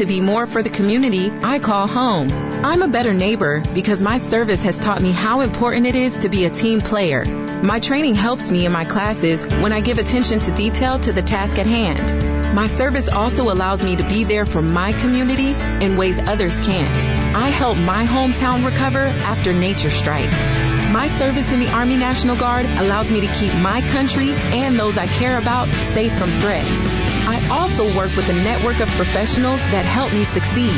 to be more for the community I call home. I'm a better neighbor because my service has taught me how important it is to be a team player. My training helps me in my classes when I give attention to detail to the task at hand. My service also allows me to be there for my community in ways others can't. I help my hometown recover after nature strikes. My service in the Army National Guard allows me to keep my country and those I care about safe from threats. I also work with a network of professionals that help me succeed.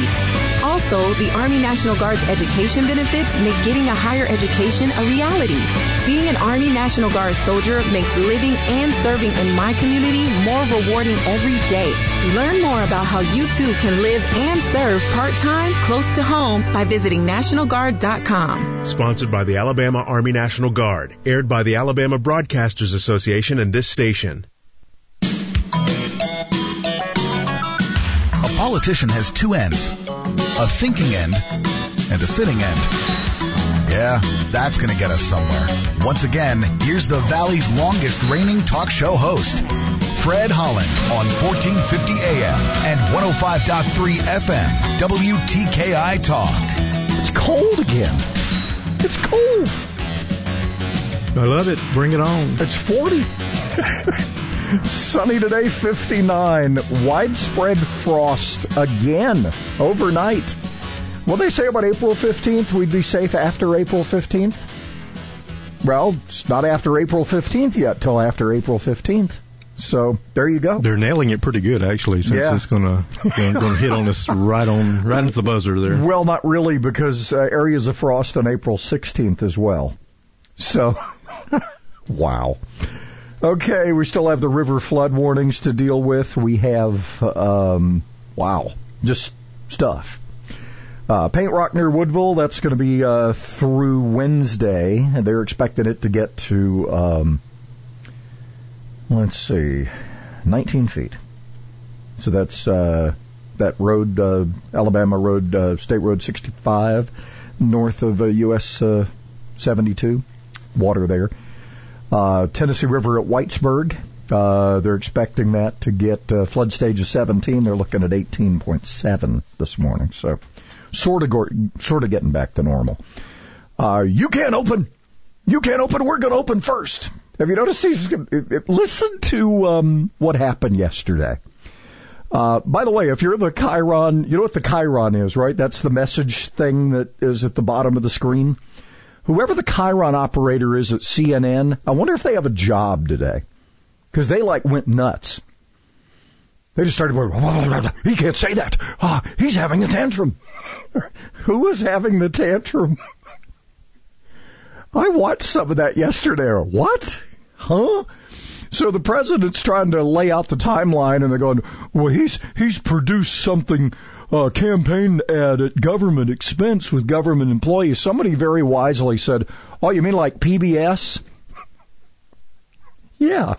Also, the Army National Guard's education benefits make getting a higher education a reality. Being an Army National Guard soldier makes living and serving in my community more rewarding every day. Learn more about how you too can live and serve part-time close to home by visiting NationalGuard.com. Sponsored by the Alabama Army National Guard. Aired by the Alabama Broadcasters Association and this station. Politician has two ends a thinking end and a sitting end. Yeah, that's going to get us somewhere. Once again, here's the Valley's longest reigning talk show host, Fred Holland on 1450 AM and 105.3 FM, WTKI Talk. It's cold again. It's cold. I love it. Bring it on. It's 40. Sunny today, 59. Widespread frost again overnight. What they say about April 15th? We'd be safe after April 15th? Well, it's not after April 15th yet, till after April 15th. So there you go. They're nailing it pretty good, actually, since Yeah. it's gonna gonna hit on us right on right into the buzzer there. Well, not really, because uh, areas of frost on April 16th as well. So, wow. Okay, we still have the river flood warnings to deal with. We have, um, wow, just stuff. Uh, Paint Rock near Woodville, that's going to be uh, through Wednesday. And They're expecting it to get to, um, let's see, 19 feet. So that's uh, that road, uh, Alabama Road, uh, State Road 65, north of uh, US uh, 72. Water there. Uh, Tennessee River at Whitesburg. Uh, they're expecting that to get uh, flood stage of 17. They're looking at 18.7 this morning. So sort of go- sort of getting back to normal. Uh, you can't open. You can't open. We're going to open first. Have you noticed? these? listen to um, what happened yesterday. Uh, by the way, if you're the Chiron, you know what the Chiron is, right? That's the message thing that is at the bottom of the screen. Whoever the Chiron operator is at CNN, I wonder if they have a job today. Cause they like went nuts. They just started going, he can't say that. Ah, he's having a tantrum. Who was having the tantrum? I watched some of that yesterday. What? Huh? So the president's trying to lay out the timeline, and they're going, "Well, he's he's produced something, uh, campaign ad at government expense with government employees." Somebody very wisely said, "Oh, you mean like PBS?" yeah.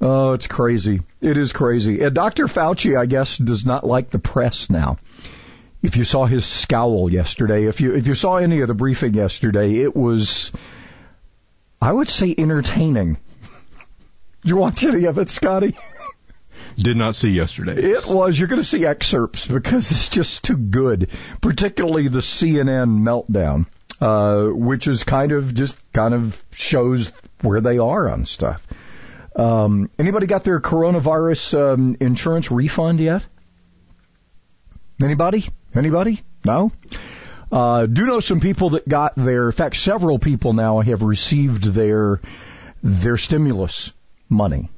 Oh, it's crazy. It is crazy. And Dr. Fauci, I guess, does not like the press now. If you saw his scowl yesterday, if you if you saw any of the briefing yesterday, it was, I would say, entertaining. Did you watch any of it, Scotty? Did not see yesterday. It was. You're going to see excerpts because it's just too good, particularly the CNN meltdown, uh, which is kind of just kind of shows where they are on stuff. Um, anybody got their coronavirus um, insurance refund yet? Anybody? Anybody? No. Uh, do know some people that got their. In fact, several people now have received their their stimulus money.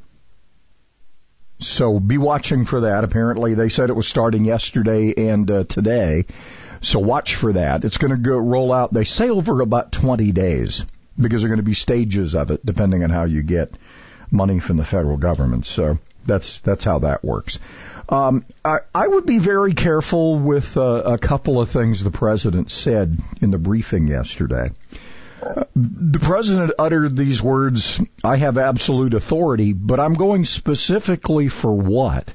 So be watching for that. Apparently, they said it was starting yesterday and uh, today. So watch for that. It's going to go roll out. They say over about 20 days because there are going to be stages of it depending on how you get money from the federal government. So that's that's how that works. Um, I, I would be very careful with uh, a couple of things the president said in the briefing yesterday. The president uttered these words, I have absolute authority, but I'm going specifically for what?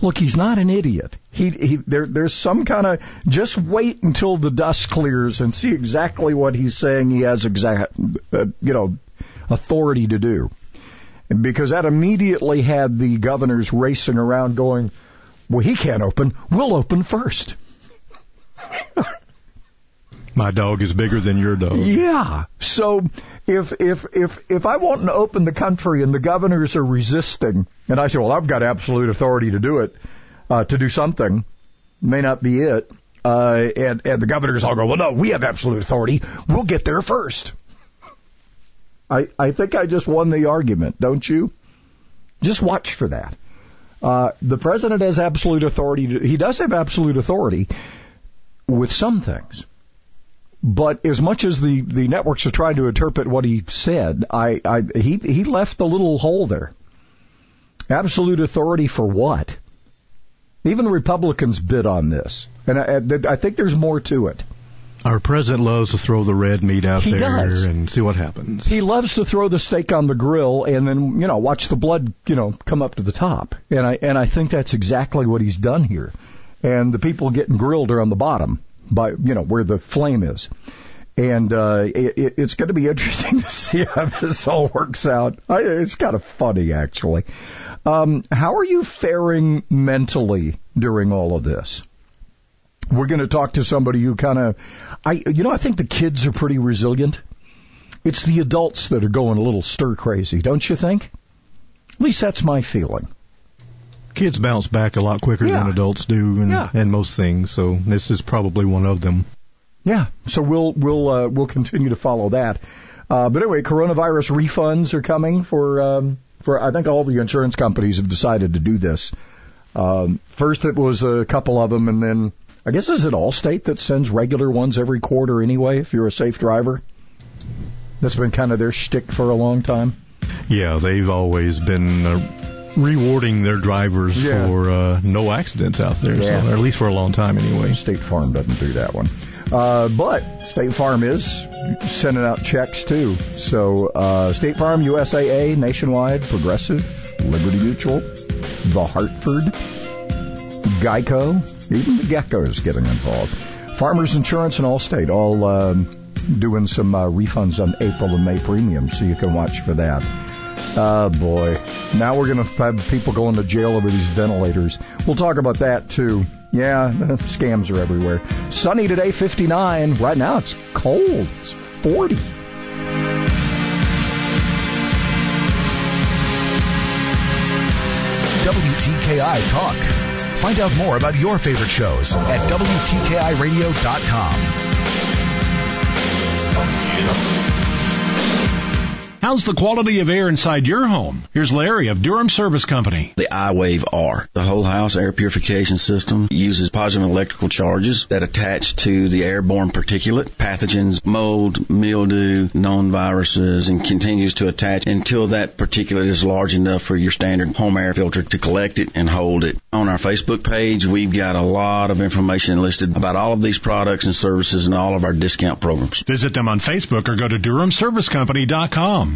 Look, he's not an idiot. He, he there, there's some kind of just wait until the dust clears and see exactly what he's saying. He has exact, uh, you know, authority to do. because that immediately had the governors racing around going, well, he can't open. We'll open first. My dog is bigger than your dog. Yeah. So if if if if I want to open the country and the governors are resisting, and I say, well, I've got absolute authority to do it, uh, to do something, may not be it, uh, and and the governors all go, well, no, we have absolute authority. We'll get there first. I I think I just won the argument, don't you? Just watch for that. Uh, the president has absolute authority. To, he does have absolute authority with some things. But as much as the, the networks are trying to interpret what he said, I, I he he left a little hole there. Absolute authority for what? Even the Republicans bid on this, and I, I think there's more to it. Our president loves to throw the red meat out He there does. and see what happens. He loves to throw the steak on the grill and then you know watch the blood you know come up to the top, and I and I think that's exactly what he's done here. And the people getting grilled are on the bottom by you know where the flame is. And uh, it, it's going to be interesting to see how this all works out. I, it's kind of funny, actually. Um, how are you faring mentally during all of this? We're going to talk to somebody who kind of, I, you know, I think the kids are pretty resilient. It's the adults that are going a little stir crazy, don't you think? At least that's my feeling. Kids bounce back a lot quicker Yeah. than adults do, and, Yeah. and most things. So this is probably one of them. Yeah, so we'll we'll uh, we'll continue to follow that. Uh, but anyway, coronavirus refunds are coming for um, for I think all the insurance companies have decided to do this. Um, first, it was a couple of them, and then I guess is it Allstate that sends regular ones every quarter anyway? If you're a safe driver, that's been kind of their shtick for a long time. Yeah, they've always been uh, rewarding their drivers Yeah. for uh, no accidents out there, Yeah. so, or at least for a long time anyway. State Farm doesn't do that one. Uh, but State Farm is sending out checks too. So uh, State Farm, USAA, Nationwide, Progressive, Liberty Mutual, The Hartford, Geico, even the Gecko is getting involved. Farmers Insurance and Allstate all um, doing some uh, refunds on April and May premiums, so you can watch for that. Oh boy. Now we're going to have people going to jail over these ventilators. We'll talk about that too. Yeah, scams are everywhere. Sunny today, 59. Right now it's cold. It's 40. WTKI Talk. Find out more about your favorite shows at WTKIRadio.com. How's the quality of air inside your home? Here's Larry of Durham Service Company. the iWave R. The whole house air purification system uses positive electrical charges that attach to the airborne particulate, pathogens, mold, mildew, known viruses, and continues to attach until that particulate is large enough for your standard home air filter to collect it and hold it. On our Facebook page, we've got a lot of information listed about all of these products and services and all of our discount programs. Visit them on Facebook or go to DurhamServiceCompany.com.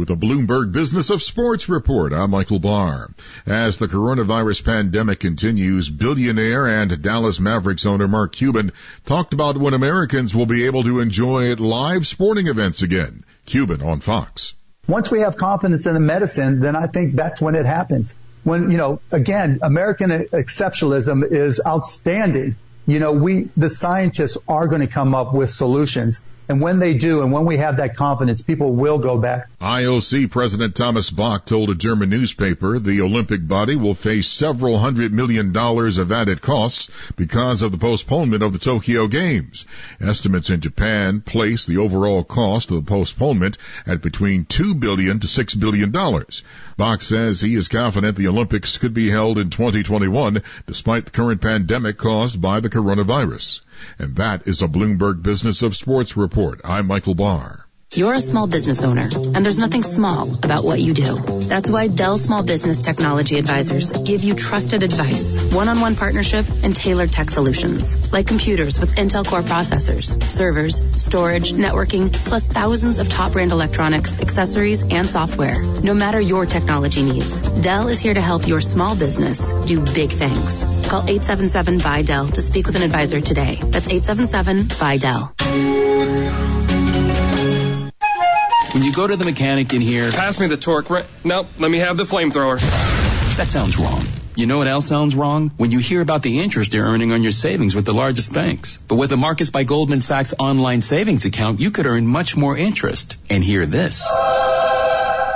With a Bloomberg Business of Sports report, I'm Michael Barr. As the coronavirus pandemic continues, billionaire and Dallas Mavericks owner Mark Cuban talked about when Americans will be able to enjoy live sporting events again. Cuban on Fox. Once we have confidence in the medicine, then I think that's when it happens. When, you know, again, American exceptionalism is outstanding. You know, we, the scientists are going to come up with solutions. And when they do, and when we have that confidence, people will go back. IOC President Thomas Bach told a German newspaper the Olympic body will face several hundred million dollars of added costs because of the postponement of the Tokyo Games. Estimates in Japan place the overall cost of the postponement at between two billion to six billion dollars. Bach says he is confident the Olympics could be held in 2021 despite the current pandemic caused by the coronavirus. And that is a Bloomberg Business of Sports report. I'm Michael Barr. You're a small business owner, and there's nothing small about what you do. That's why Dell Small Business Technology Advisors give you trusted advice, one-on-one partnership, and tailored tech solutions, like computers with Intel Core processors, servers, storage, networking, plus thousands of top brand electronics, accessories, and software. No matter your technology needs, Dell is here to help your small business do big things. Call 877 by Dell to speak with an advisor today. That's 877 by Dell. When you go to the mechanic in here, pass me the torque. Re- nope, let me have the flamethrower. That sounds wrong. You know what else sounds wrong? When you hear about the interest you're earning on your savings with the largest banks. But with a Marcus by Goldman Sachs online savings account, you could earn much more interest. And hear this.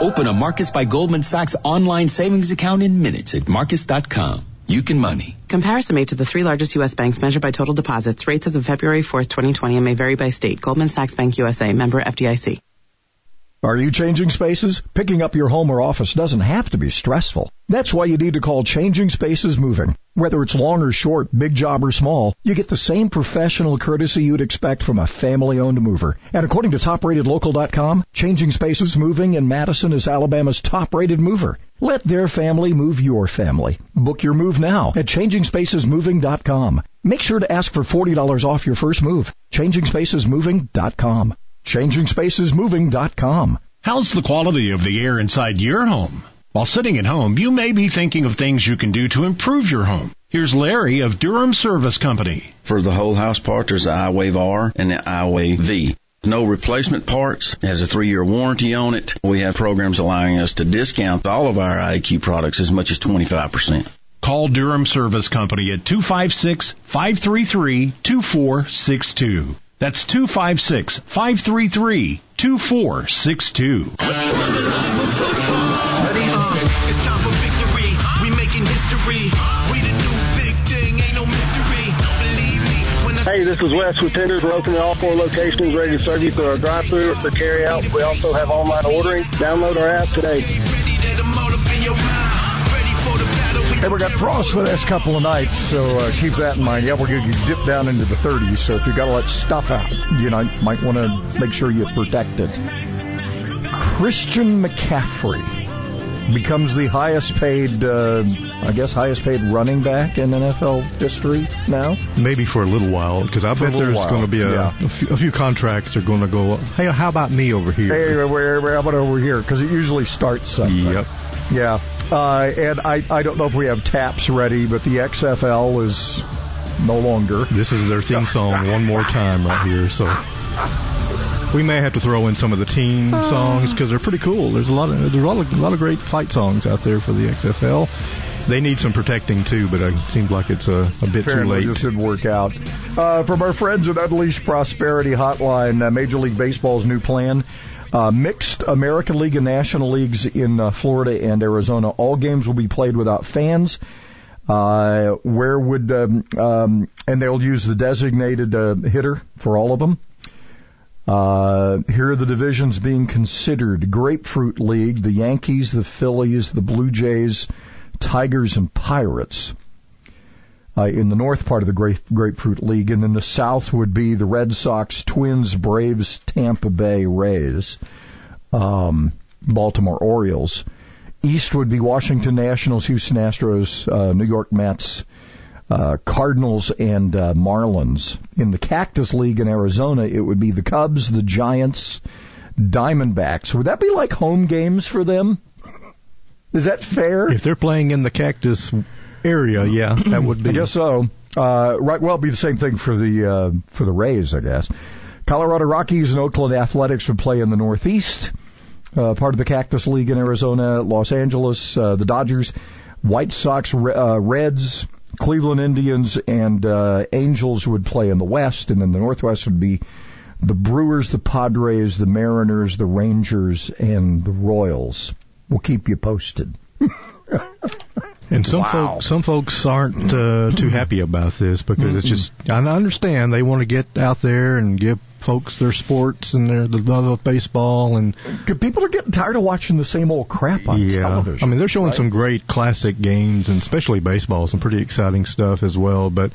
Open a Marcus by Goldman Sachs online savings account in minutes at marcus.com. You can money. Comparison made to the three largest U.S. banks measured by total deposits. Rates as of February 4th, 2020 and may vary by state. Goldman Sachs Bank USA, member FDIC. Are you changing spaces? Picking up your home or office doesn't have to be stressful. That's why you need to call Changing Spaces Moving. Whether it's long or short, big job or small, you get the same professional courtesy you'd expect from a family-owned mover. And according to TopRatedLocal.com, Changing Spaces Moving in Madison is Alabama's top-rated mover. Let their family move your family. Book your move now at ChangingSpacesMoving.com. Make sure to ask for $40 off your first move. ChangingSpacesMoving.com. ChangingSpacesMoving.com. How's the quality of the air inside your home? While sitting at home, you may be thinking of things you can do to improve your home. Here's Larry of Durham Service Company. For the whole house part, there's the iWave R and the iWave V. No replacement parts. Has a three year warranty on it. We have programs allowing us to discount all of our IQ products as much as 25%. Call Durham Service Company at 256 533 2462. That's 256 533 2462. Hey, this is Wes with Tenders. We're open opening all four locations, ready to serve you through our drive-through or for carry-out. We also have online ordering. Download our app today. Hey, we got frost for the next couple of nights, so uh, keep that in mind. Yeah, we're going to dip down into the 30s, so if you got to let stuff out, you know, might want to make sure you're protected. Christian McCaffrey becomes the highest paid, uh, I guess, highest paid running back in NFL history now. Maybe for a little while, because I For bet there's going to be a, yeah. a, few, a few contracts are going to go. Hey, how about me over here? Hey, where, where, how about over here? Because it usually starts something. Yep. Yeah. Uh, and I, I don't know if we have taps ready, but the XFL is no longer. This is their theme song one more time right here. So we may have to throw in some of the team songs because they're pretty cool. There's a lot of there's a lot of, a lot of great fight songs out there for the XFL. They need some protecting too, but it seems like it's a, a bit too late. this didn't work out. Uh, from our friends at Unleashed Prosperity Hotline, uh, Major League Baseball's new plan. Uh, mixed American League and National Leagues in uh, Florida and Arizona. All games will be played without fans. Uh, where would, um, um, and they'll use the designated uh, hitter for all of them. Uh, here are the divisions being considered. Grapefruit League, the Yankees, the Phillies, the Blue Jays, Tigers, and Pirates. Uh, in the north part of the Grape, Grapefruit League, and then the south would be the Red Sox, Twins, Braves, Tampa Bay Rays, um, Baltimore Orioles. East would be Washington Nationals, Houston Astros, uh, New York Mets, uh, Cardinals, and uh, Marlins. In the Cactus League in Arizona, it would be the Cubs, the Giants, Diamondbacks. Would that be like home games for them? Is that fair? If they're playing in the Cactus area, yeah, that would be. I guess so. Uh, right. Well, it'd be the same thing for the uh, for the Rays, I guess. Colorado Rockies and Oakland Athletics would play in the Northeast, uh, part of the Cactus League in Arizona. Los Angeles, uh, the Dodgers, White Sox, Re- uh, Reds, Cleveland Indians, and uh, Angels would play in the West, and then the Northwest would be the Brewers, the Padres, the Mariners, the Rangers, and the Royals. We'll keep you posted. And some Wow. folks, some folks aren't uh, too happy about this because it's just. I understand they want to get out there and give folks their sports and their the love of baseball and. People are getting tired of watching the same old crap on yeah, television. I mean they're showing right? some great classic games and especially baseball, some pretty exciting stuff as well. But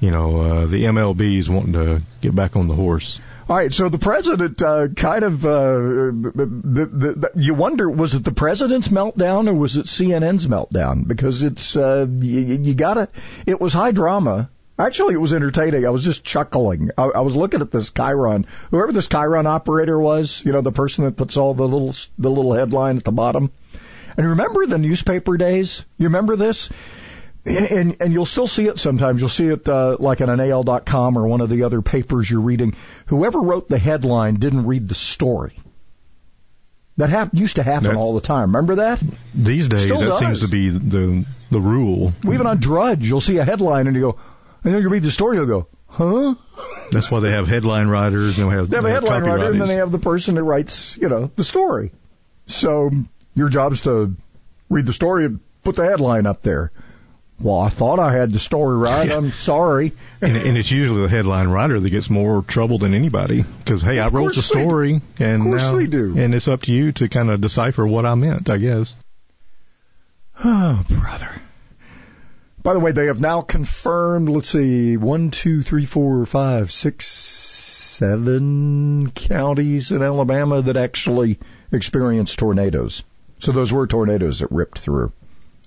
you know uh, the MLB is wanting to get back on the horse. All right, so the president uh, kind of uh, the, the, the, you wonder was it the president's meltdown or was it CNN's meltdown? Because it's uh, you, you gotta. It was high drama. Actually, it was entertaining. I was just chuckling. I, I was looking at this Chiron, whoever this Chiron operator was. You know, the person that puts all the little the little headline at the bottom. And remember the newspaper days? You remember this? And and you'll still see it sometimes. You'll see it uh, like on an AL.com or one of the other papers you're reading. Whoever wrote the headline didn't read the story. That hap- used to happen That- all the time. Remember that? These days, Still that does. seems to be the the rule. Even on Drudge, you'll see a headline and you go, and then you read the story, you'll go, huh? That's why they have headline writers and they have, They have a headline writer, and then they have the person that writes, you know, the story. So your job's to read the story and put the headline up there. Well, I thought I had the story right. I'm sorry. and, and it's usually the headline writer that gets more trouble than anybody because hey, I wrote the story, and Of course now, they do. and it's up to you to kind of decipher what I meant, I guess. Oh, brother. By the way, they have now confirmed, let's see, one, two, three, four, five, six, seven counties in Alabama that actually experienced tornadoes. So those were tornadoes that ripped through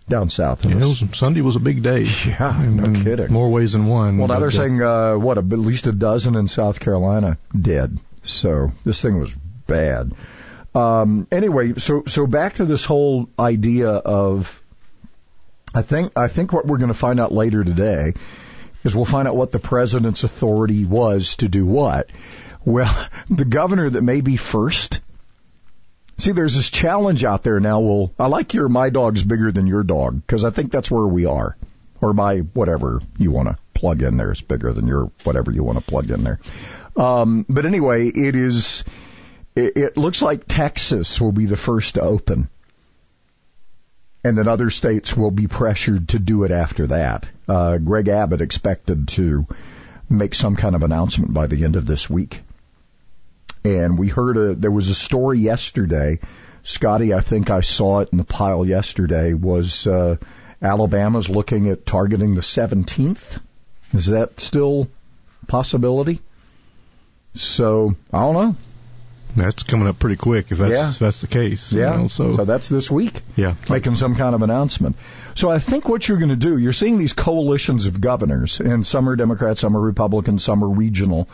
down south. Yeah, was, Sunday was a big day. Yeah, in, no in kidding. More ways than one. Well, now they're uh, saying, uh, what, at least a dozen in South Carolina dead. So this thing was bad. Um, anyway, so, so back to this whole idea of, I think, I think what we're going to find out later today is we'll find out what the president's authority was to do what. Well, the governor that may be first. See, there's this challenge out there now. Well, I like your my dog's bigger than your dog because I think that's where we are, or my whatever you want to plug in there is bigger than your whatever you want to plug in there. Um, but anyway, it is. It, it looks like Texas will be the first to open, and then other states will be pressured to do it after that. Uh, Greg Abbott expected to make some kind of announcement by the end of this week. And we heard a, there was a story yesterday. Scotty, I think I saw it in the pile yesterday, was, uh, Alabama's looking at targeting the 17th. Is that still a possibility? So, I don't know. That's coming up pretty quick if that's Yeah. if that's the case. you Yeah. know, so, that's this week. yeah, making some kind of announcement. So I think what you're going to do, you're seeing these coalitions of governors, and some are Democrats, some are Republicans, some are regional.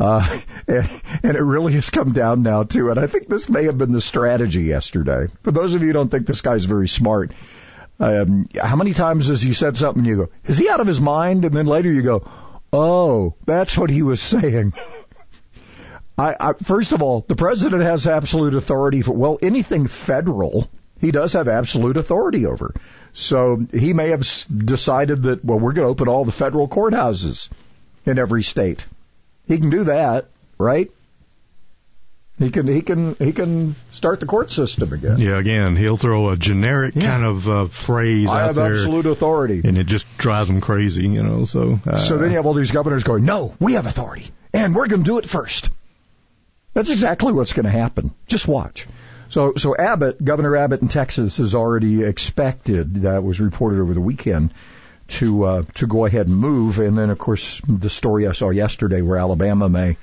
Uh, and, and it really has come down now to it. I think this may have been the strategy yesterday. For those of you who don't think this guy's very smart, um, how many times has he said something and you go, is he out of his mind? And then later you go, oh, that's what he was saying. I, I, first of all, the president has absolute authority for, well, anything federal, he does have absolute authority over. So he may have decided that, well, we're going to open all the federal courthouses in every state. He can do that, right? He can, he can, he can start the court system again. yeah. Again, he'll throw a generic Yeah. kind of uh, phrase I out have there, absolute authority. and it just drives them crazy. You know, so uh, So then you have all these governors going, no, we have authority, and we're going to do it first. That's exactly what's going to happen. Just watch. So, so Abbott, Governor Abbott in Texas, is already expected. That was reported over the weekend to uh, to go ahead and move. And then, of course, the story I saw yesterday, where Alabama may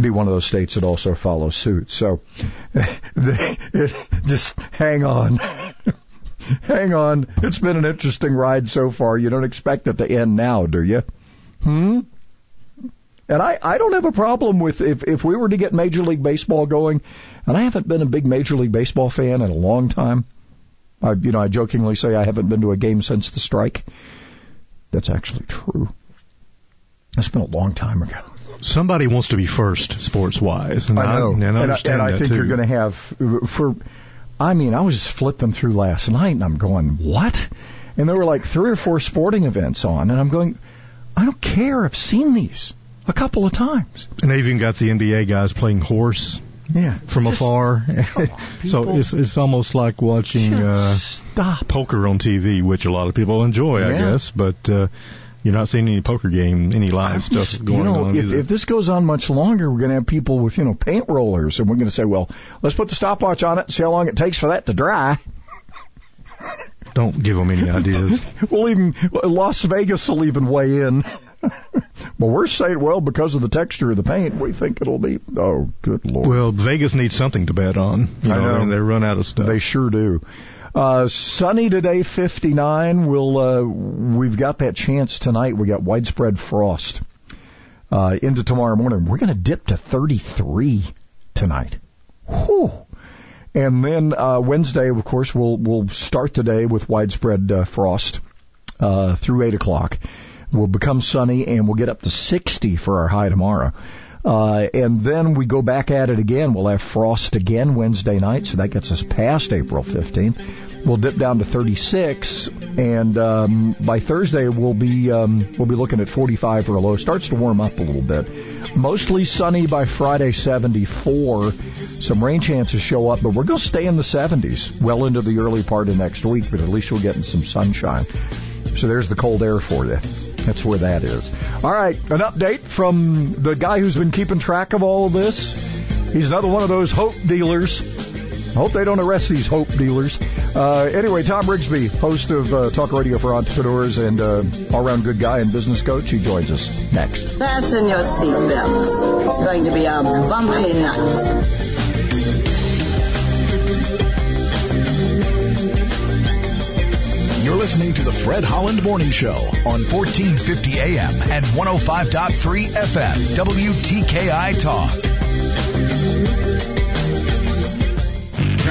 be one of those states that also follow suit. So, just hang on. hang on. It's been an interesting ride so far. You don't expect it to end now, do you? Hmm? And I, I don't have a problem with if, if we were to get Major League Baseball going, and I haven't been a big Major League Baseball fan in a long time. I, you know, I jokingly say I haven't been to a game since the strike. That's actually true. That's been a long time ago. somebody wants to be first sports wise. And I know, and I, and I, and I think too. you're going to have for. I mean, I was just flipping through last night, and I'm going, what? And there were like three or four sporting events on, and I'm going, I don't care. I've seen these a couple of times. And they've even got the NBA guys playing horse Yeah, from Just- afar. so it's it's almost like watching uh, stop poker on TV, which a lot of people enjoy, I guess. But uh, you're not seeing any poker game, any live stuff going you know, on if, either. if this goes on much longer, we're going to have people with, you know, paint rollers, and we're going to say, well, let's put the stopwatch on it and see how long it takes for that to dry. Don't give them any ideas. We'll even, Las Vegas will even weigh in. well, we're saying, well, because of the texture of the paint, we think it'll be, oh, good lord. well, Vegas needs something to bet on. You I know. and they run out of stuff. They sure do. Uh, sunny today, 59. We'll, uh, we've got that chance tonight. We got widespread frost, uh, into tomorrow morning. We're going to dip to 33 tonight. Whew. And then, uh, Wednesday, of course, we'll, we'll start the day with widespread, uh, frost, uh, through 8 o'clock. We'll become sunny and we'll get up to 60 for our high tomorrow. Uh, and then we go back at it again. We'll have frost again Wednesday night, so that gets us past April 15th. We'll dip down to 36, and um, by Thursday we'll be um, we'll be looking at 45 for a low. Starts to warm up a little bit. Mostly sunny by Friday, 74. Some rain chances show up, but we're going to stay in the 70s well into the early part of next week. But at least we're getting some sunshine. So there's the cold air for you. That's where that is. All right, an update from the guy who's been keeping track of all of this. He's another one of those hope dealers. I hope they don't arrest these hope dealers. Uh, anyway, Tom Rigsby, host of uh, Talk Radio for Entrepreneurs and uh, all-around good guy and business coach, he joins us next. Fasten your seatbelts. It's going to be a bumpy night. Listening to the Fred Holland Morning Show on 1450 AM and 105.3 FM, WTKI Talk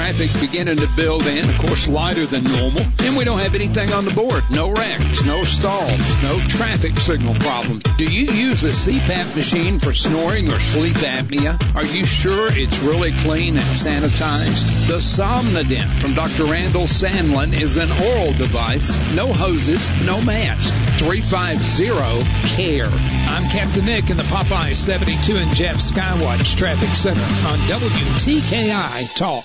traffic's beginning to build in, of course, lighter than normal. And we don't have anything on the board. No wrecks, no stalls, no traffic signal problems. Do you use a CPAP machine for snoring or sleep apnea? Are you sure it's really clean and sanitized? The Somnodent from Dr. Randall Sandlin is an oral device. No hoses, no mask. 350-CARE. I'm Captain Nick in the Popeye 72 and Jeff Skywatch Traffic Center on WTKI Talk.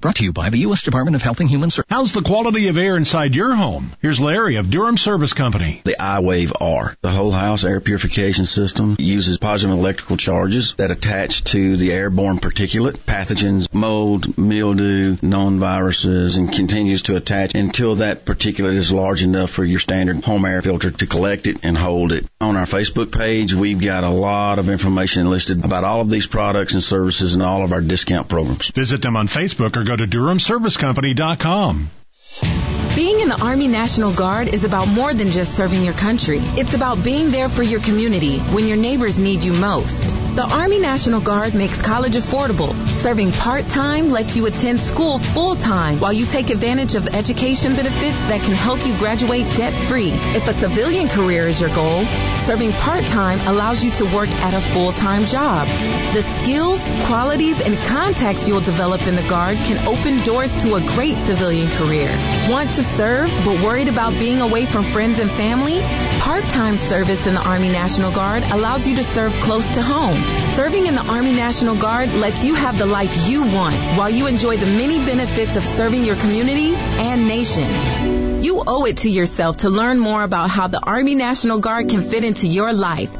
Brought to you by the U.S. Department of Health and Human Services. How's the quality of air inside your home? Here's Larry of Durham Service Company. The iWave R, the whole house air purification system, uses positive electrical charges that attach to the airborne particulate, pathogens, mold, mildew, known viruses, and continues to attach until that particulate is large enough for your standard home air filter to collect it and hold it. On our Facebook page, we've got a lot of information listed about all of these products and services and all of our discount programs. Visit them on Facebook or go to DurhamServiceCompany.com. Being in the Army National Guard is about more than just serving your country. It's about being there for your community when your neighbors need you most. The Army National Guard makes college affordable. Serving part-time lets you attend school full-time while you take advantage of education benefits that can help you graduate debt-free. If a civilian career is your goal, serving part-time allows you to work at a full-time job. The skills, qualities, and contacts you'll develop in the Guard can open doors to a great civilian career. Want to serve but worried about being away from friends and family? Part-time service in the Army National Guard allows you to serve close to home. Serving in the Army National Guard lets you have the life you want while you enjoy the many benefits of serving your community and nation. You owe it to yourself to learn more about how the Army National Guard can fit into your life.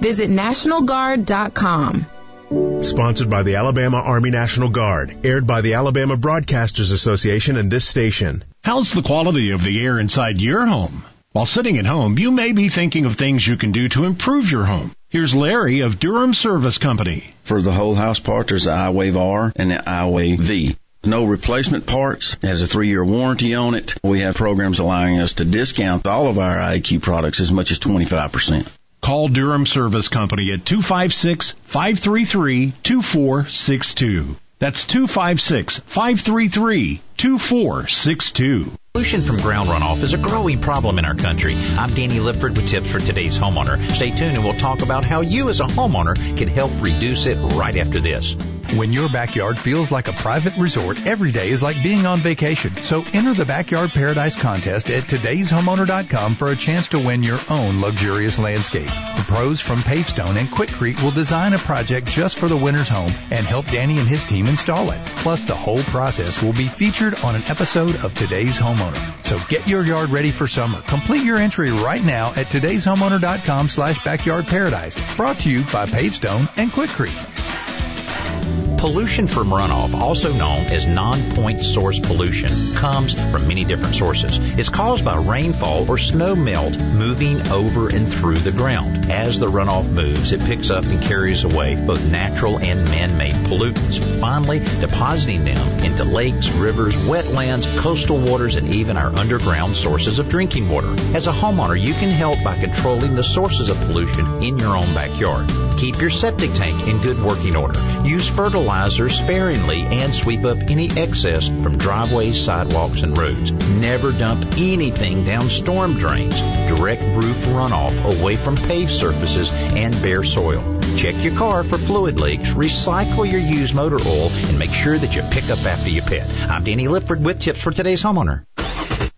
Visit nationalguard.com. Sponsored by the Alabama Army National Guard, aired by the Alabama Broadcasters Association and this station. How's the quality of the air inside your home? While sitting at home, you may be thinking of things you can do to improve your home. Here's Larry of Durham Service Company. For the whole house part, there's the iWave R and the iWave V. No replacement parts. It has a three-year warranty on it. We have programs allowing us to discount all of our IQ products as much as 25%. Call Durham Service Company at 256-533-2462. That's 256-533-2462. Pollution from ground runoff is a growing problem in our country. I'm Danny Lipford with tips for today's homeowner. Stay tuned and we'll talk about how you as a homeowner can help reduce it right after this. When your backyard feels like a private resort, every day is like being on vacation. So enter the Backyard Paradise contest at today'shomeowner.com for a chance to win your own luxurious landscape. The pros from Pavestone and Quikrete will design a project just for the winner's home and help Danny and his team install it. Plus, the whole process will be featured on an episode of Today's Homeowner. So get your yard ready for summer. Complete your entry right now at today'shomeowner.com slash backyard paradise. Brought to you by Pavestone and Quikrete. Pollution from runoff, also known as non-point source pollution, comes from many different sources. It's caused by rainfall or snow melt moving over and through the ground. As the runoff moves, it picks up and carries away both natural and man-made pollutants, finally depositing them into lakes, rivers, wetlands, coastal waters, and even our underground sources of drinking water. As a homeowner, you can help by controlling the sources of pollution in your own backyard. Keep your septic tank in good working order. Use fertilizer sparingly and sweep up any excess from driveways, sidewalks, and roads. Never dump anything down storm drains. Direct roof runoff away from paved surfaces and bare soil. Check your car for fluid leaks, recycle your used motor oil, and make sure that you pick up after your pet. I'm Danny Lipford with tips for today's homeowner.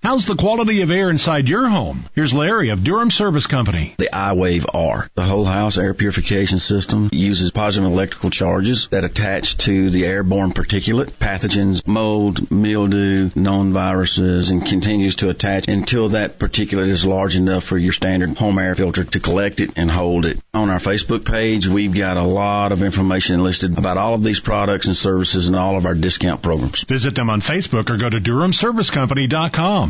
How's the quality of air inside your home? Here's Larry of Durham Service Company. The iWave R. The whole house air purification system uses positive electrical charges that attach to the airborne particulate, pathogens, mold, mildew, known viruses, and continues to attach until that particulate is large enough for your standard home air filter to collect it and hold it. On our Facebook page, we've got a lot of information listed about all of these products and services and all of our discount programs. Visit them on Facebook or go to DurhamServiceCompany.com.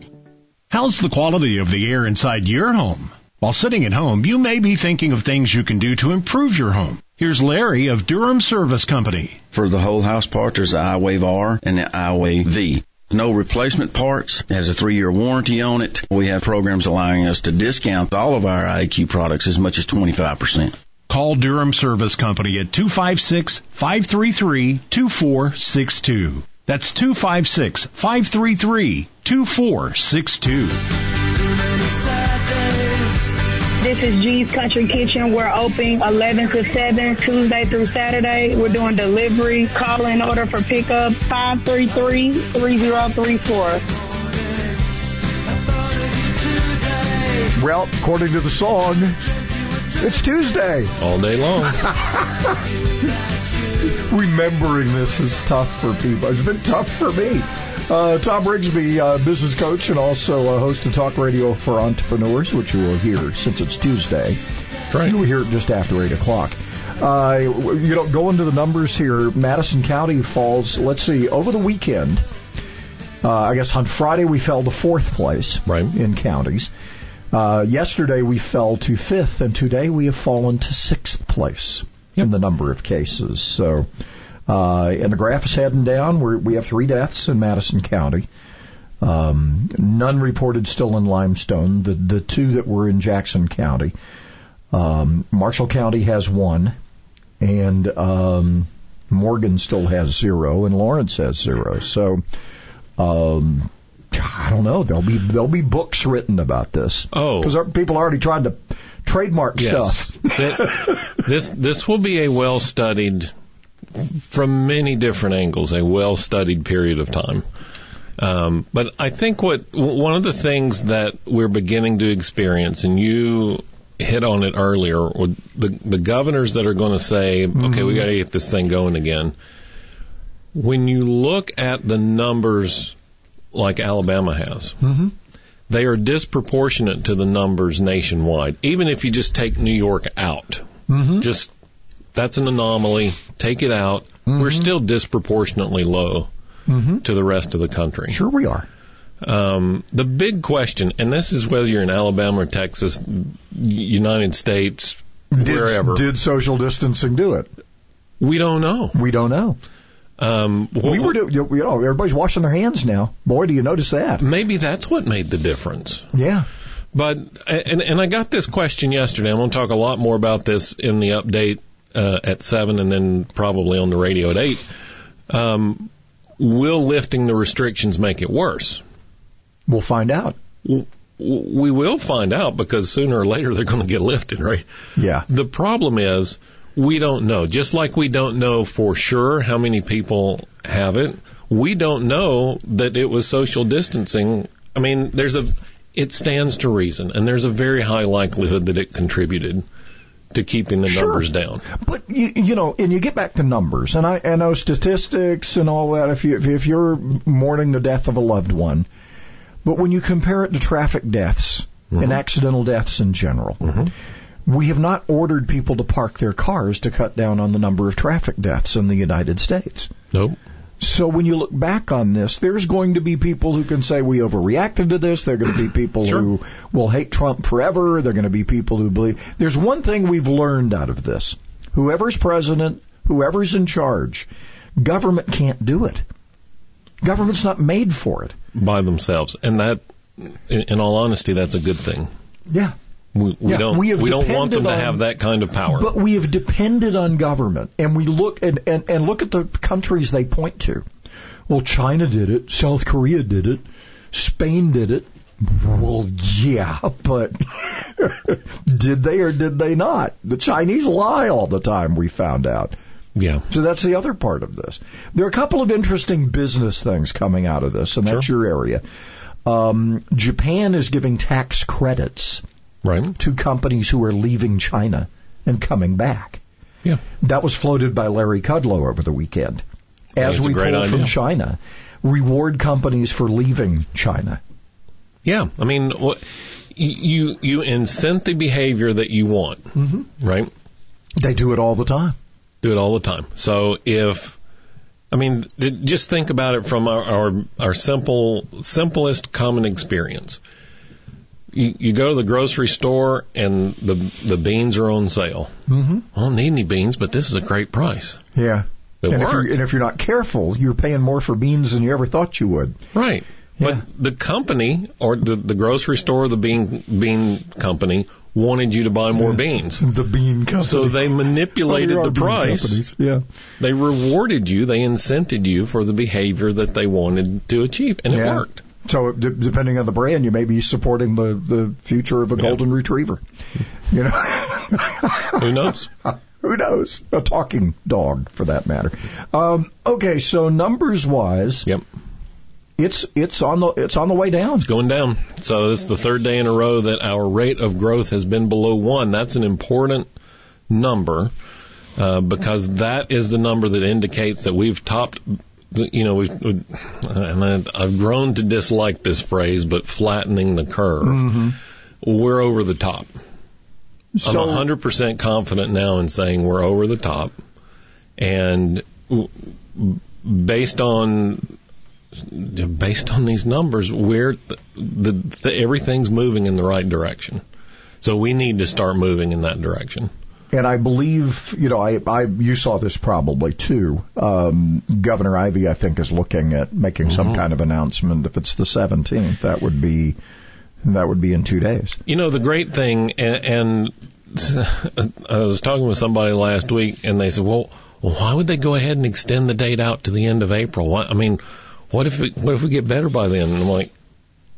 How's the quality of the air inside your home? While sitting at home, you may be thinking of things you can do to improve your home. Here's Larry of Durham Service Company. For the whole house part, there's the iWave R and the iWave V. No replacement parts. It has a three year warranty on it. We have programs allowing us to discount all of our IQ products as much as 25%. Call Durham Service Company at 256-533-2462. That's 256-533-2462. This is G's Country Kitchen. We're open 11 to 7, Tuesday through Saturday. We're doing delivery. Call in order for pickup 533-3034. Well, according to the song, it's Tuesday. All day long. Remembering this is tough for people. It's been tough for me. Uh, Tom Rigsby, uh, business coach and also a host of Talk Radio for Entrepreneurs, which you will hear since it's Tuesday. Right. You will hear it just after 8 o'clock. Uh, you know, go into the numbers here. Madison County falls, let's see, over the weekend. Uh, I guess on Friday we fell to fourth place right. in counties. Uh, yesterday we fell to fifth, and today we have fallen to sixth place yep. in the number of cases. So, uh, and the graph is heading down. We're, we have three deaths in Madison County. Um, none reported still in Limestone. The the two that were in Jackson County. Um, Marshall County has one, and um, Morgan still has zero, and Lawrence has zero. So. Um, I don't know. There'll be there'll be books written about this. Oh, because people already tried to trademark yes. stuff. this this will be a well studied, from many different angles, a well studied period of time. Um, but I think what one of the things that we're beginning to experience, and you hit on it earlier, the the governors that are going to say, mm-hmm. okay, we got to get this thing going again. When you look at the numbers like Alabama has. Mm-hmm. They are disproportionate to the numbers nationwide. Even if you just take New York out, mm-hmm. just that's an anomaly. Take it out. Mm-hmm. We're still disproportionately low mm-hmm. to the rest of the country. Sure, we are. Um, the big question, and this is whether you're in Alabama or Texas, United States, did, wherever. Did social distancing do it? We don't know. We don't know. Um, we were, do, you know, everybody's washing their hands now. Boy, do you notice that? Maybe that's what made the difference. Yeah. But and and I got this question yesterday. I'm going to talk a lot more about this in the update uh, at seven, and then probably on the radio at eight. Um, will lifting the restrictions make it worse? We'll find out. We will find out because sooner or later they're going to get lifted, right? Yeah. The problem is We don't know. Just like we don't know for sure how many people have it, we don't know that it was social distancing. I mean, there's a, it stands to reason, and there's a very high likelihood that it contributed to keeping the Sure. numbers down. But you, you know, and you get back to numbers, and I, I know statistics and all that. If you if, if you're mourning the death of a loved one, but when you compare it to traffic deaths and mm-hmm. accidental deaths in general, mm-hmm. We have not ordered people to park their cars to cut down on the number of traffic deaths in the United States. Nope. So when you look back on this, there's going to be people who can say we overreacted to this. There are going to be people who will hate Trump forever. There are going to be people who believe. There's one thing we've learned out of this. Whoever's president, whoever's in charge, government can't do it. Government's not made for it. by themselves, and that, in all honesty, that's a good thing. Yeah. We, we Yeah, don't we have don't want them to on- have that kind of power. But we have depended on government, and we look and, and, and look at the countries they point to. Well, China did it, South Korea did it, Spain did it. Well, yeah, but did they or did they not? The Chinese lie all the time. We found out. Yeah. So that's the other part of this. There are a couple of interesting business things coming out of this, and that's your area. Um, Japan is giving tax credits right. to companies who are leaving China and coming back. Yeah. That was floated by Larry Kudlow over the weekend. As we pull from. China, reward companies for leaving China. Yeah, I mean, what, you you incent the behavior that you want, Mhm. right? They do it all the time. Do it all the time. So if, I mean, just think about it from our our, our simple simplest common experience. You, you go to the grocery store and the the beans are on sale. Mm-hmm. I don't need any beans, but this is a great price. Yeah. It and if, worked. you're, and if you're not careful, you're paying more for beans than you ever thought you would. Right. But the company or the, the grocery store, the bean bean company wanted you to buy more beans. The bean company. So they manipulated Oh, the price. companies, Yeah. They rewarded you. They incented you for the behavior that they wanted to achieve, and it worked. So d- depending on the brand, you may be supporting the, the future of a golden retriever. You know, Who knows? who knows? A talking dog, for that matter. Um, okay, so numbers wise, yep, it's it's on the it's on the way down. It's going down. So this is the third day in a row that our rate of growth has been below one. That's an important number uh, because that is the number that indicates that we've topped. You know, we've, we and I- I've grown to dislike this phrase, but flattening the curve. Mhm. We're over the top. So- I'm 100% confident now in saying we're over the top. And based on based on these numbers, we're the, the everything's moving in the right direction. So we need to start moving in that direction. And I believe, you know, I, I you saw this probably too. Um, Governor Ivey, I think, is looking at making some kind of announcement. If it's the 17th, that would be that would be in two days. You know, the great thing, and, and I was talking with somebody last week, and they said, "Well, why would they go ahead and extend the date out to the end of April? Why, I mean, what if it, what if we get better by then?" And I'm like,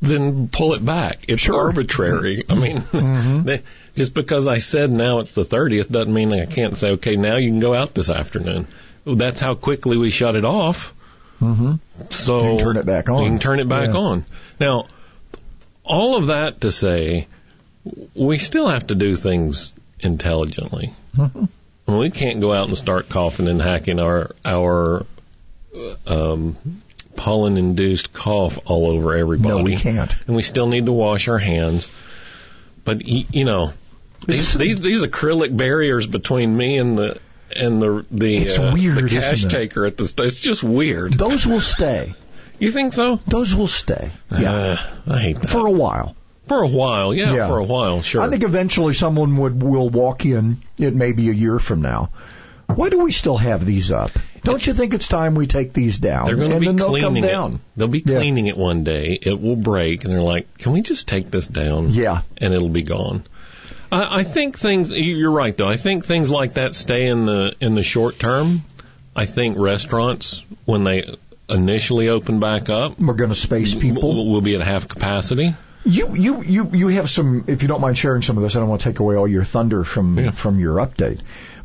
"Then pull it back. It's arbitrary. I mean, they, just because I said now it's the 30th doesn't mean I can't say, okay, now you can go out this afternoon. That's how quickly we shut it off. Mm-hmm. So You can turn it back on. You can turn it back Yeah. on. Now, all of that to say, we still have to do things intelligently. Mhm. We can't go out and start coughing and hacking our our um, pollen-induced cough all over everybody. No, we can't. And we still need to wash our hands. But you know, these these, these acrylic barriers between me and the and the the It's uh, weird, the cash taker at the it's just weird. Those will stay. You think so? Those will stay. Yeah. Uh, I hate that. For a while. For a while, yeah, Yeah. for a while, sure. I think eventually someone would will walk in. It may be a year from now. Why do we still have these up? Don't you think it's time we take these down? They're going to be cleaning down. it. They'll be cleaning it one day. It will break, and they're like, "Can we just take this down?" Yeah. and it'll be gone. I, I think things. you- You're right, though. I think things like that stay in the in the short term. I think restaurants, when they initially open back up, We're going to space people. will, will be at half capacity. You you you you have some. If you don't mind sharing some of this, I don't want to take away all your thunder from from your update.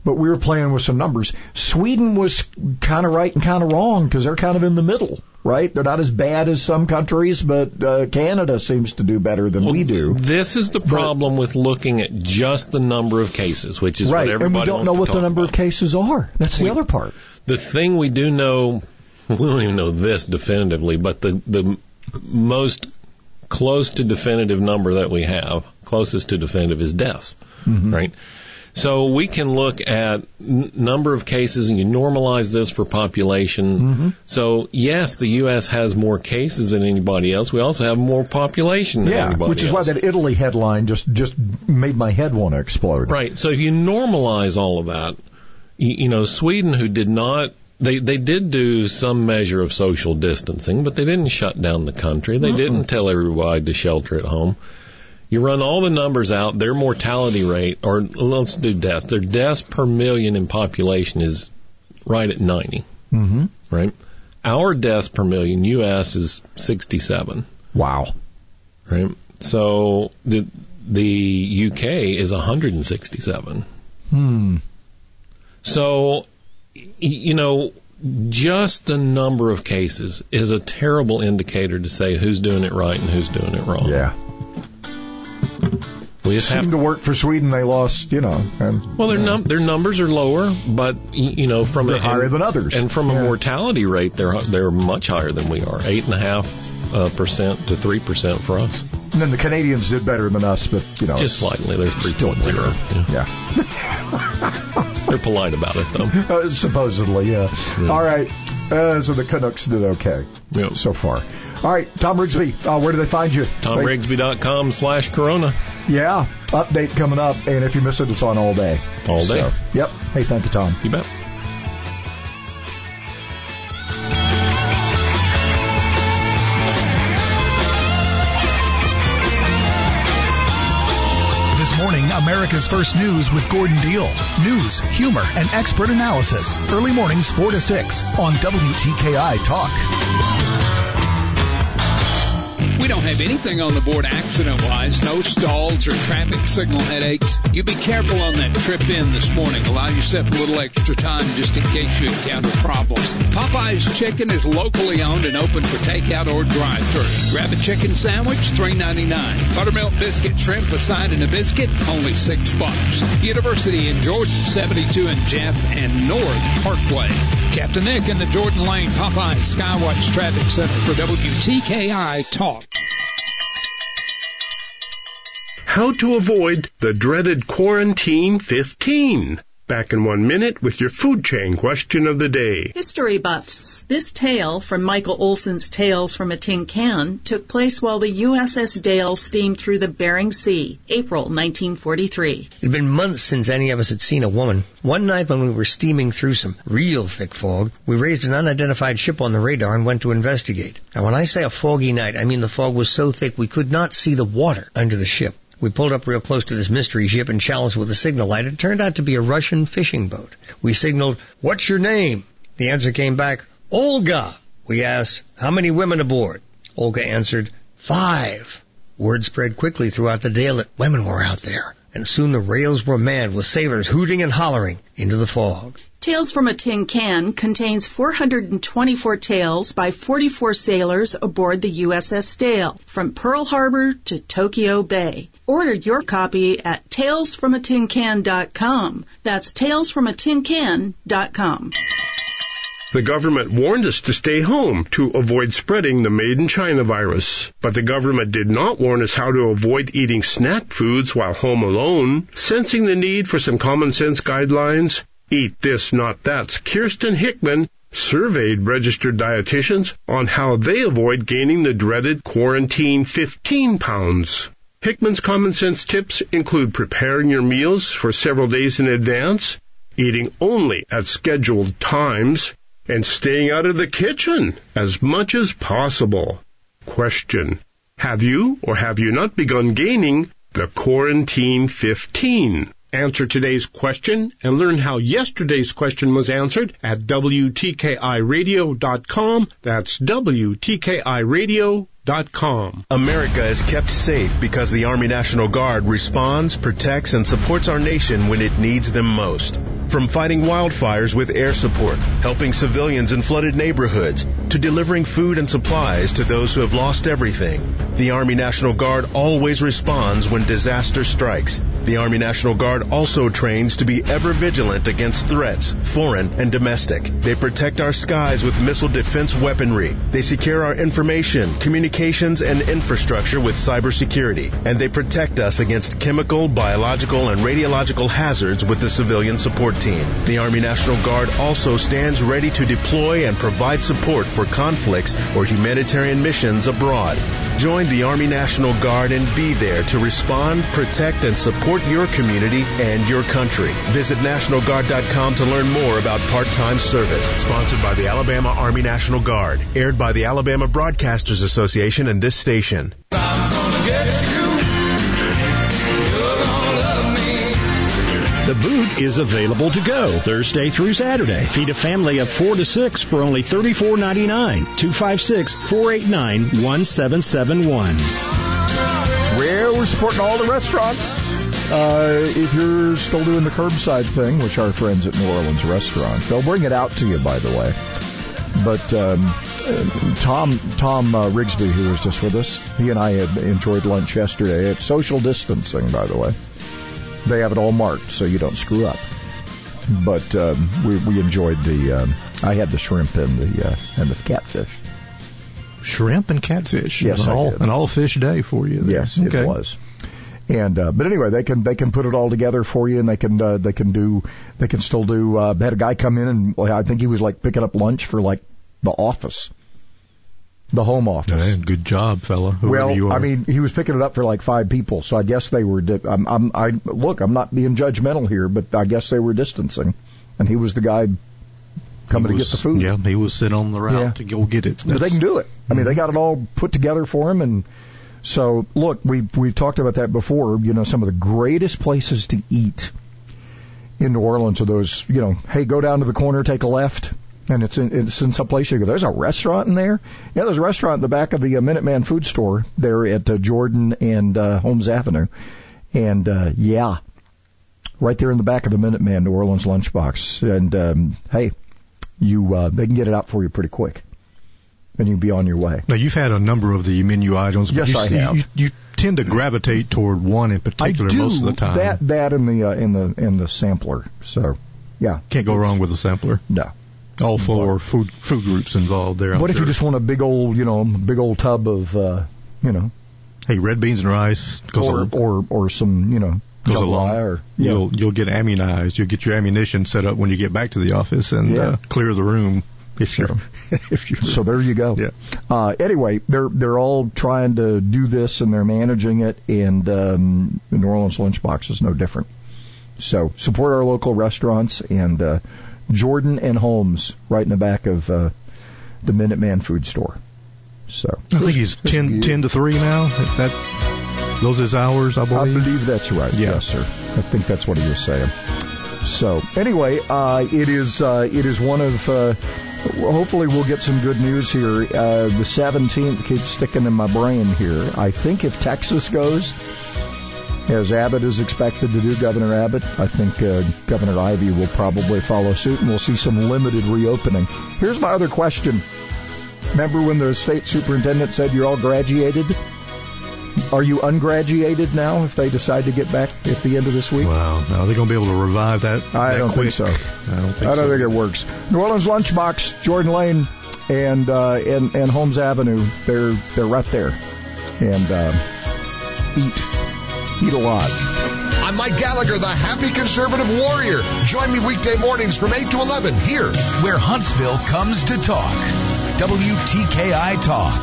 But we were playing with some numbers. Sweden was kind of right and kind of wrong because they're kind of in the middle, right? They're not as bad as some countries, but uh, Canada seems to do better than we do. This is the problem with looking at just the number of cases, which is right, what everybody and we don't know what the number about. of cases are. That's the other part. The thing we do know, we don't even know this definitively, but the the most close to definitive number that we have, closest to definitive, is deaths, Mm-hmm. right? So we can look at n- number of cases and you normalize this for population. Mm-hmm. So yes, the U.S. has more cases than anybody else. We also have more population than Yeah, anybody which is else. why that Italy headline just just made my head want to explode. Right. So if you normalize all of that, you, you know, Sweden, who did not, they they did do some measure of social distancing, but they didn't shut down the country. They didn't tell everybody to shelter at home. You run all the numbers out, their mortality rate, or let's do deaths. Their deaths per million in population is right at 90, Mm-hmm. right? Our deaths per million, U.S. is 67. Wow. Right? So the the UK is 167. Hmm. So, you know, just the number of cases is a terrible indicator to say who's doing it right and who's doing it wrong. Yeah. We just have to work for Sweden. They lost, you know, and well, their num- their numbers are lower, but you know, from They're a, higher and- than others. and from Yeah. a mortality rate, they're they're much higher than we are, eight and a half uh, percent to three percent for us, and then the Canadians did better than us, but you know, just slightly. They're three point zero. Yeah. They're polite about it though. Uh, supposedly, yeah. All right. Uh, so the Canucks did okay so far. All right, Tom Rigsby, uh, where do they find you? TomRigsby.com slash Corona. Yeah, update coming up, and if you miss it, it's on all day. All day. So, yep. Hey, thank you, Tom. You bet. America's First News with Gordon Deal. News, humor, and expert analysis. Early mornings 4 to 6 on WTKI Talk. We don't have anything on the board accident wise, no stalls or traffic signal headaches. You be careful on that trip in this morning. Allow yourself a little extra time just in case you encounter problems. Popeye's Chicken is locally owned and open for takeout or drive through. Grab a chicken sandwich, three ninety nine. Buttermilk biscuit, shrimp, a side and a biscuit, only six bucks. University in Jordan, 72 in Jeff and North Parkway. Captain Nick in the Jordan Lane Popeye Skywatch Traffic Center for WTKI Talk. How to avoid the dreaded quarantine 15. Back in one minute with your food chain question of the day. History buffs. This tale from Michael Olson's Tales from a Tin Can took place while the USS Dale steamed through the Bering Sea, April 1943. It had been months since any of us had seen a woman. One night when we were steaming through some real thick fog, we raised an unidentified ship on the radar and went to investigate. Now when I say a foggy night, I mean the fog was so thick we could not see the water under the ship. We pulled up real close to this mystery ship and challenged with a signal light. It turned out to be a Russian fishing boat. We signaled, what's your name? The answer came back, Olga. We asked, how many women aboard? Olga answered, five. Word spread quickly throughout the Dale that women were out there, and soon the rails were manned with sailors hooting and hollering into the fog. Tales from a Tin Can contains 424 tales by 44 sailors aboard the USS Dale, from Pearl Harbor to Tokyo Bay. Order your copy at talesfromatincan.com. That's talesfromatincan.com. The government warned us to stay home to avoid spreading the made in China virus. But the government did not warn us how to avoid eating snack foods while home alone. Sensing the need for some common sense guidelines, Eat This Not That's Kirsten Hickman surveyed registered dietitians on how they avoid gaining the dreaded quarantine 15 pounds. Hickman's common sense tips include preparing your meals for several days in advance, eating only at scheduled times, and staying out of the kitchen as much as possible. Question. Have you or have you not begun gaining the quarantine 15? Answer today's question and learn how yesterday's question was answered at WTKIRadio.com. That's WTKIRadio.com. America is kept safe because the Army National Guard responds, protects, and supports our nation when it needs them most. From fighting wildfires with air support, helping civilians in flooded neighborhoods, to delivering food and supplies to those who have lost everything, the Army National Guard always responds when disaster strikes. The Army National Guard also trains to be ever vigilant against threats, foreign and domestic. They protect our skies with missile defense weaponry. They secure our information, communications, and infrastructure with cybersecurity. And they protect us against chemical, biological, and radiological hazards with the civilian support team. The Army National Guard also stands ready to deploy and provide support for conflicts or humanitarian missions abroad. Join the Army National Guard and be there to respond, protect, and support your community and your country. Visit NationalGuard.com to learn more about part-time service. Sponsored by the Alabama Army National Guard. Aired by the Alabama Broadcasters Association and this station. The boot is available to go Thursday through Saturday. Feed a family of four to six for only $34.99. 256 489 1771. Well, we're supporting all the restaurants. Uh, if you're still doing the curbside thing, which our friends at New Orleans Restaurant, they'll bring it out to you, by the way. But um, uh, Tom Tom uh, Rigsby, who was just with us, he and I had enjoyed lunch yesterday. It's social distancing, by the way. They have it all marked so you don't screw up. But um, we we enjoyed the. Um, I had the shrimp and the uh, and the catfish. Shrimp and catfish. Yes, an all, an all fish day for you. there. Yes, okay. it was. And uh, but anyway, they can they can put it all together for you, and they can uh, they can do they can still do. Uh, they had a guy come in, and I think he was like picking up lunch for like the office, the home office. Yeah, good job, fella. whoever Well, you are. I mean, he was picking it up for like five people, so I guess they were. Di- I'm, I'm, I look, I'm not being judgmental here, but I guess they were distancing, and he was the guy coming He to get the food. Yeah, he was sitting on the route Yeah. to go get it. But they can do it. I mean, they got it all put together for him, and so look, we we've talked about that before. You know, some of the greatest places to eat in New Orleans are those. You know, hey, go down to the corner, take a left, and it's in it's in some place you go. There's a restaurant in there. Yeah, there's a restaurant in the back of the uh, Minuteman Food Store there at uh, Jordan and uh, Holmes Avenue, and uh, yeah, right there in the back of the Minuteman New Orleans lunchbox. And um, hey, you uh, they can get it out for you pretty quick and you'll be on your way. Now you've had a number of the menu items. Yes, you, I have. You, you tend to gravitate toward one in particular do most of the time. that that in the uh, in the in the sampler. So, yeah, Can't go wrong with a sampler. No. All four food food groups involved there. I'm what if you just want a big old you know big old tub of uh, you know hey red beans and rice goes or a- or or some you know goes along. Or, yeah. You'll you'll get ammunized. You'll get your ammunition set up when you get back to the office and Yeah. uh, clear the room if you're if you So there you go. Yeah. Uh, anyway, they're they're all trying to do this and they're managing it, and um, the New Orleans Lunchbox is no different. So support our local restaurants and uh, Jordan and Holmes right in the back of uh, the Minuteman Food Store. So I think he's 10, 10 to three now. If that those is hours, I believe. I believe. believe that's right. Yes, sir. I think that's what he was saying. So anyway, uh, it is uh, it is one of. Uh, hopefully, we'll get some good news here. Uh, the 17th keeps sticking in my brain here. I think if Texas goes, as Abbott is expected to do, Governor Abbott, I think uh, Governor Ivey will probably follow suit, and we'll see some limited reopening. Here's my other question. Remember when the state superintendent said you're all graduated? Are you ungraduated now if they decide to get back at the end of this week? Wow. Now, are they going to be able to revive that? I that don't quick? think so. I don't think I don't so. think it works. New Orleans Lunchbox, Jordan Lane, and uh, and and Holmes Avenue. They're they're right there, and uh, eat eat a lot. I'm Mike Gallagher, the happy conservative warrior. Join me weekday mornings from 8 to 11 here. Where Huntsville comes to talk. WTKI Talk.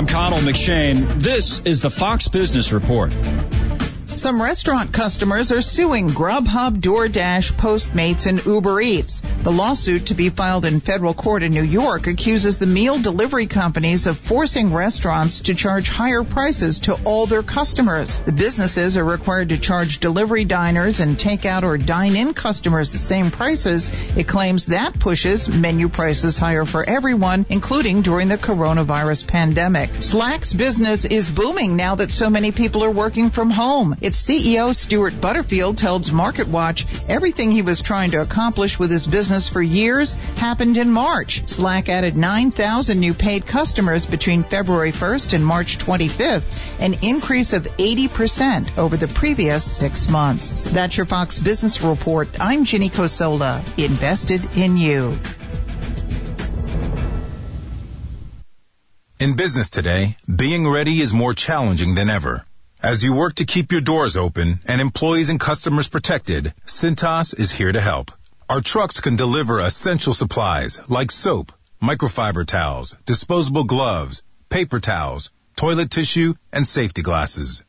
I'm Connell McShane. This is the Fox Business Report. Some restaurant customers are suing Grubhub, DoorDash, Postmates, and Uber Eats. The lawsuit to be filed in federal court in New York accuses the meal delivery companies of forcing restaurants to charge higher prices to all their customers. The businesses are required to charge delivery diners and takeout or dine-in customers the same prices. It claims that pushes menu prices higher for everyone, including during the coronavirus pandemic. Slack's business is booming now that so many people are working from home. Its CEO Stuart Butterfield tells MarketWatch everything he was trying to accomplish with his business for years happened in March. Slack added 9,000 new paid customers between February 1st and March 25th, an increase of 80% over the previous six months. That's your Fox Business Report. I'm Ginny Cosola, invested in you. In business today, being ready is more challenging than ever. As you work to keep your doors open and employees and customers protected, Cintas is here to help. Our trucks can deliver essential supplies like soap, microfiber towels, disposable gloves, paper towels, toilet tissue, and safety glasses.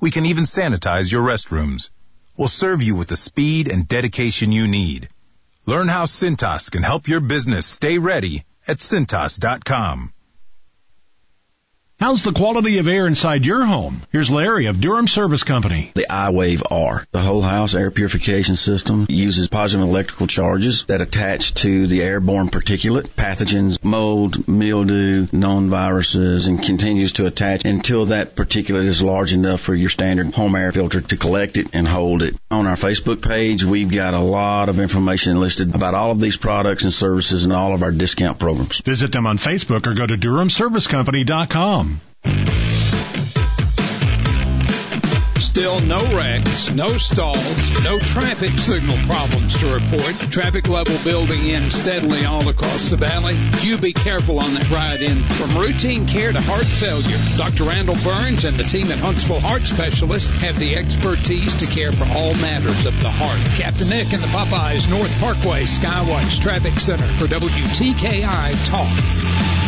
We can even sanitize your restrooms. We'll serve you with the speed and dedication you need. Learn how Cintas can help your business stay ready at cintas.com. How's the quality of air inside your home? Here's Larry of Durham Service Company. The iWave R. The whole house air purification system uses positive electrical charges that attach to the airborne particulate, pathogens, mold, mildew, known viruses, and continues to attach until that particulate is large enough for your standard home air filter to collect it and hold it. On our Facebook page, we've got a lot of information listed about all of these products and services and all of our discount programs. Visit them on Facebook or go to DurhamServiceCompany.com. Still no wrecks, no stalls, no traffic signal problems to report. Traffic level building in steadily all across the valley. You be careful on that ride in. From routine care to heart failure, Dr. Randall Burns and the team at Huntsville Heart Specialists have the expertise to care for all matters of the heart. Captain Nick and the Popeyes North Parkway Skywatch Traffic Center for WTKI Talk.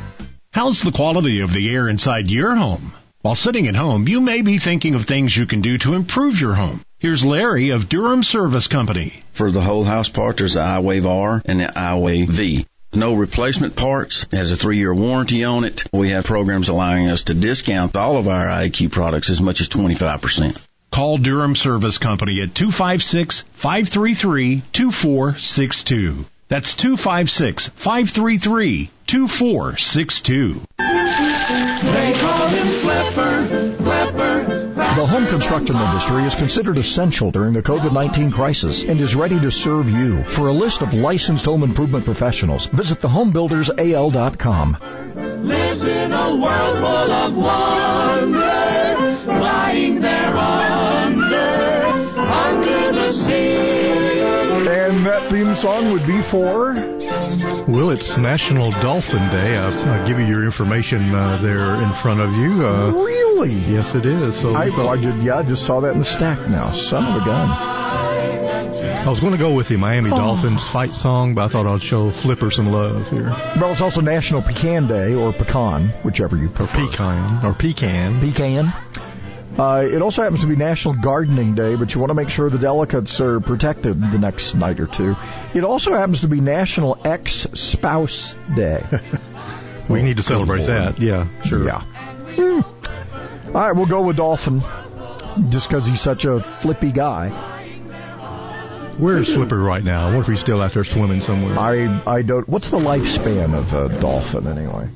How's the quality of the air inside your home? While sitting at home, you may be thinking of things you can do to improve your home. Here's Larry of Durham Service Company. For the whole house part, there's the iWave R and the iWave V. No replacement parts, has a three year warranty on it. We have programs allowing us to discount all of our IQ products as much as 25%. Call Durham Service Company at 256 533 2462. That's 256 533 2462. They call him Flipper, Flipper. The home construction industry is considered essential during the COVID-19 crisis and is ready to serve you. For a list of licensed home improvement professionals, visit thehomebuildersal.com. Lives in a world full of wonder, lying there under, under the sea. And that theme song would be for? Well, it's National Dolphin Day. I'll, I'll give you your information uh, there in front of you. Uh, really? Yes, it is. So I, I did, yeah, I just saw that in the stack now. Son of a gun. I was going to go with the Miami Oh. Dolphins fight song, but I thought I'd show Flipper some love here. Well, it's also National Pecan Day, or pecan, whichever you prefer. Pecan, or pecan. Pecan. Uh, it also happens to be National Gardening Day, but you want to make sure the delicates are protected the next night or two. It also happens to be National Ex-Spouse Day. We need to celebrate that. Yeah, sure. Yeah. Hmm. All right, we'll go with Dolphin, just because he's such a flippy guy. Where's Flipper right now? What if he's still out there swimming somewhere. I I don't. What's the lifespan of a dolphin anyway?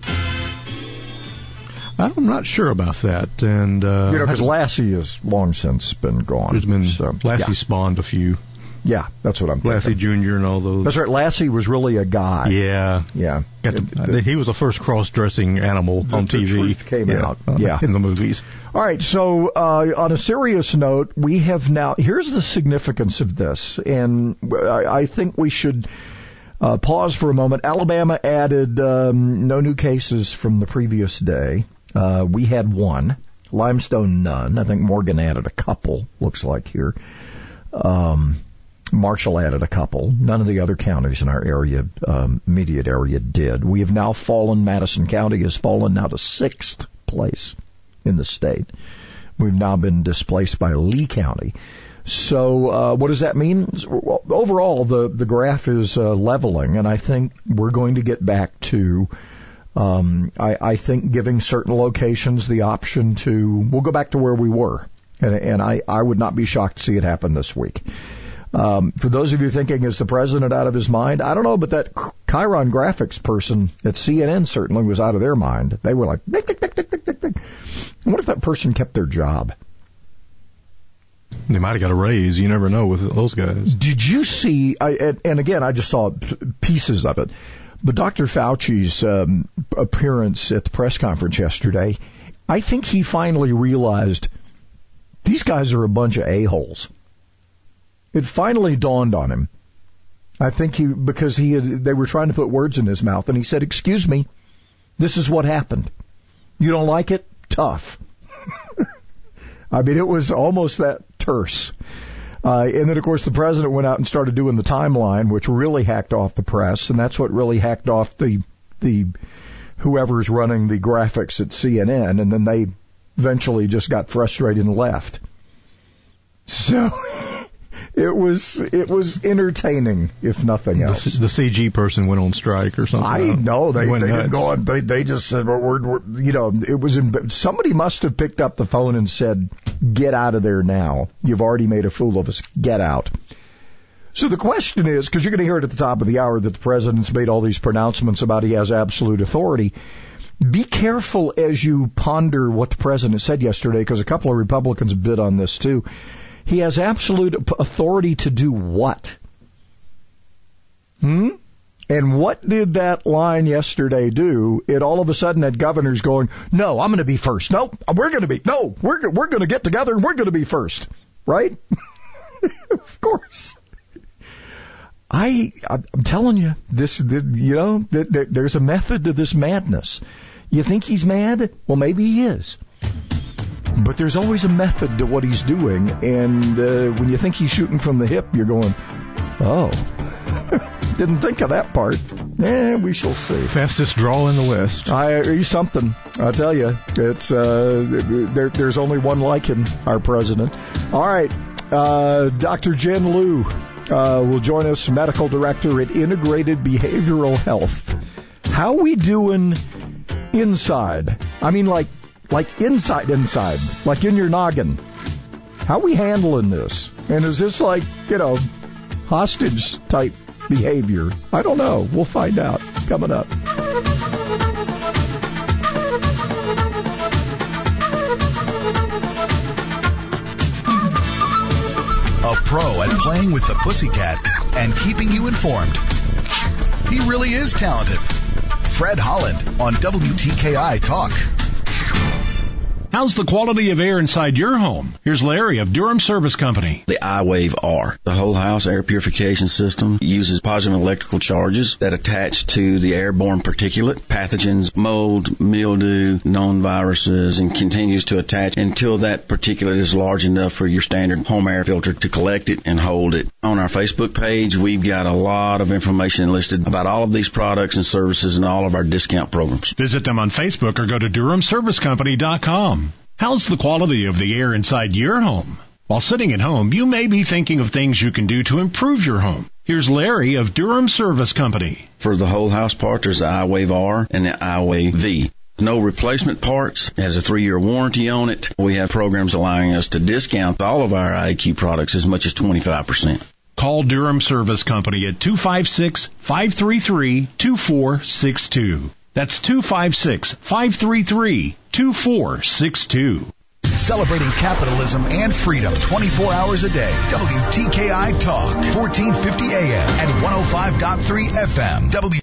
I'm not sure about that. And uh, you know, because Lassie has long since been gone. there's been so, Lassie yeah. spawned a few. Yeah, that's what I'm thinking. Lassie Jr. and all those. That's right. Lassie was really a guy. Yeah, yeah. Got the, he was the first cross-dressing animal The- on the TV. truth came yeah, out. uh, Yeah. in the movies. All right. So, uh, on a serious note, we have now. Here's the significance of this, and I, I think we should uh, pause for a moment. Alabama added um, no new cases from the previous day. Uh, we had one. Limestone none. I think Morgan added a couple. Looks like here. Um, Marshall added a couple. None of the other counties in our area, um, immediate area, did. We have now fallen. Madison County has fallen now to sixth place in the state. We've now been displaced by Lee County. So uh, what does that mean? Overall, the the graph is uh, leveling, and I think we're going to get back to. Um, I, I think giving certain locations the option to, we'll go back to where we were, and, and I, I would not be shocked to see it happen this week. Um, for those of you thinking, is the president out of his mind? I don't know, but that Chiron graphics person at CNN certainly was out of their mind. They were like, dick, dick, dick, dick, dick, dick. What if that person kept their job? They might have got a raise. You never know with those guys. Did you see? I, and, and again, I just saw pieces of it. But Dr. Fauci's um, appearance at the press conference yesterday, I think he finally realized these guys are a bunch of a holes. It finally dawned on him. I think he because he had, they were trying to put words in his mouth, and he said, "Excuse me, this is what happened. You don't like it? Tough." I mean, it was almost that terse. Uh, and then, of course, the president went out and started doing the timeline, which really hacked off the press, and that's what really hacked off the the whoever's running the graphics at CNN, and then they eventually just got frustrated and left. So it was it was entertaining, if nothing else. the CG person went on strike or something. I know they went they didn't go on. They they just said well, we're, we're you know it was in, somebody must have picked up the phone and said get out of there now. You've already made a fool of us. Get out. So the question is because you're going to hear it at the top of the hour that the president's made all these pronouncements about he has absolute authority. Be careful as you ponder what the president said yesterday because a couple of Republicans bid on this too. He has absolute authority to do what? Hmm? And what did that line yesterday do? It all of a sudden had governors going, "No, I'm going to be first. No, we're going to be. No, we're we're going to get together and we're going to be first, right? of course. I I'm telling you, this, this you know, th- th- there's a method to this madness. You think he's mad? Well, maybe he is. But there's always a method to what he's doing, and uh, when you think he's shooting from the hip, you're going, "Oh, didn't think of that part." Eh, we shall see. Fastest draw in the West. I he's something. I tell you, it's uh, there, there's only one like him, our president. All right, uh, Dr. Jen Liu uh, will join us, medical director at Integrated Behavioral Health. How we doing inside? I mean, like like inside, inside, like in your noggin. How we handling this? And is this like you know hostage type behavior? I don't know. We'll find out coming up. A pro at playing with the pussycat and keeping you informed. He really is talented. Fred Holland on WTKI Talk. How's the quality of air inside your home? Here's Larry of Durham Service Company. The iWave R, the whole house air purification system, uses positive electrical charges that attach to the airborne particulate, pathogens, mold, mildew, known viruses, and continues to attach until that particulate is large enough for your standard home air filter to collect it and hold it. On our Facebook page, we've got a lot of information listed about all of these products and services and all of our discount programs. Visit them on Facebook or go to DurhamServiceCompany.com. How's the quality of the air inside your home? While sitting at home, you may be thinking of things you can do to improve your home. Here's Larry of Durham Service Company. For the whole house part, there's the iWave R and the iWave V. No replacement parts. Has a three-year warranty on it. We have programs allowing us to discount all of our IQ products as much as 25%. Call Durham Service Company at 256-533-2462. That's 256-533-2462. celebrating capitalism and freedom 24 hours a day. WTKI Talk, 1450 AM and 105.3 FM. W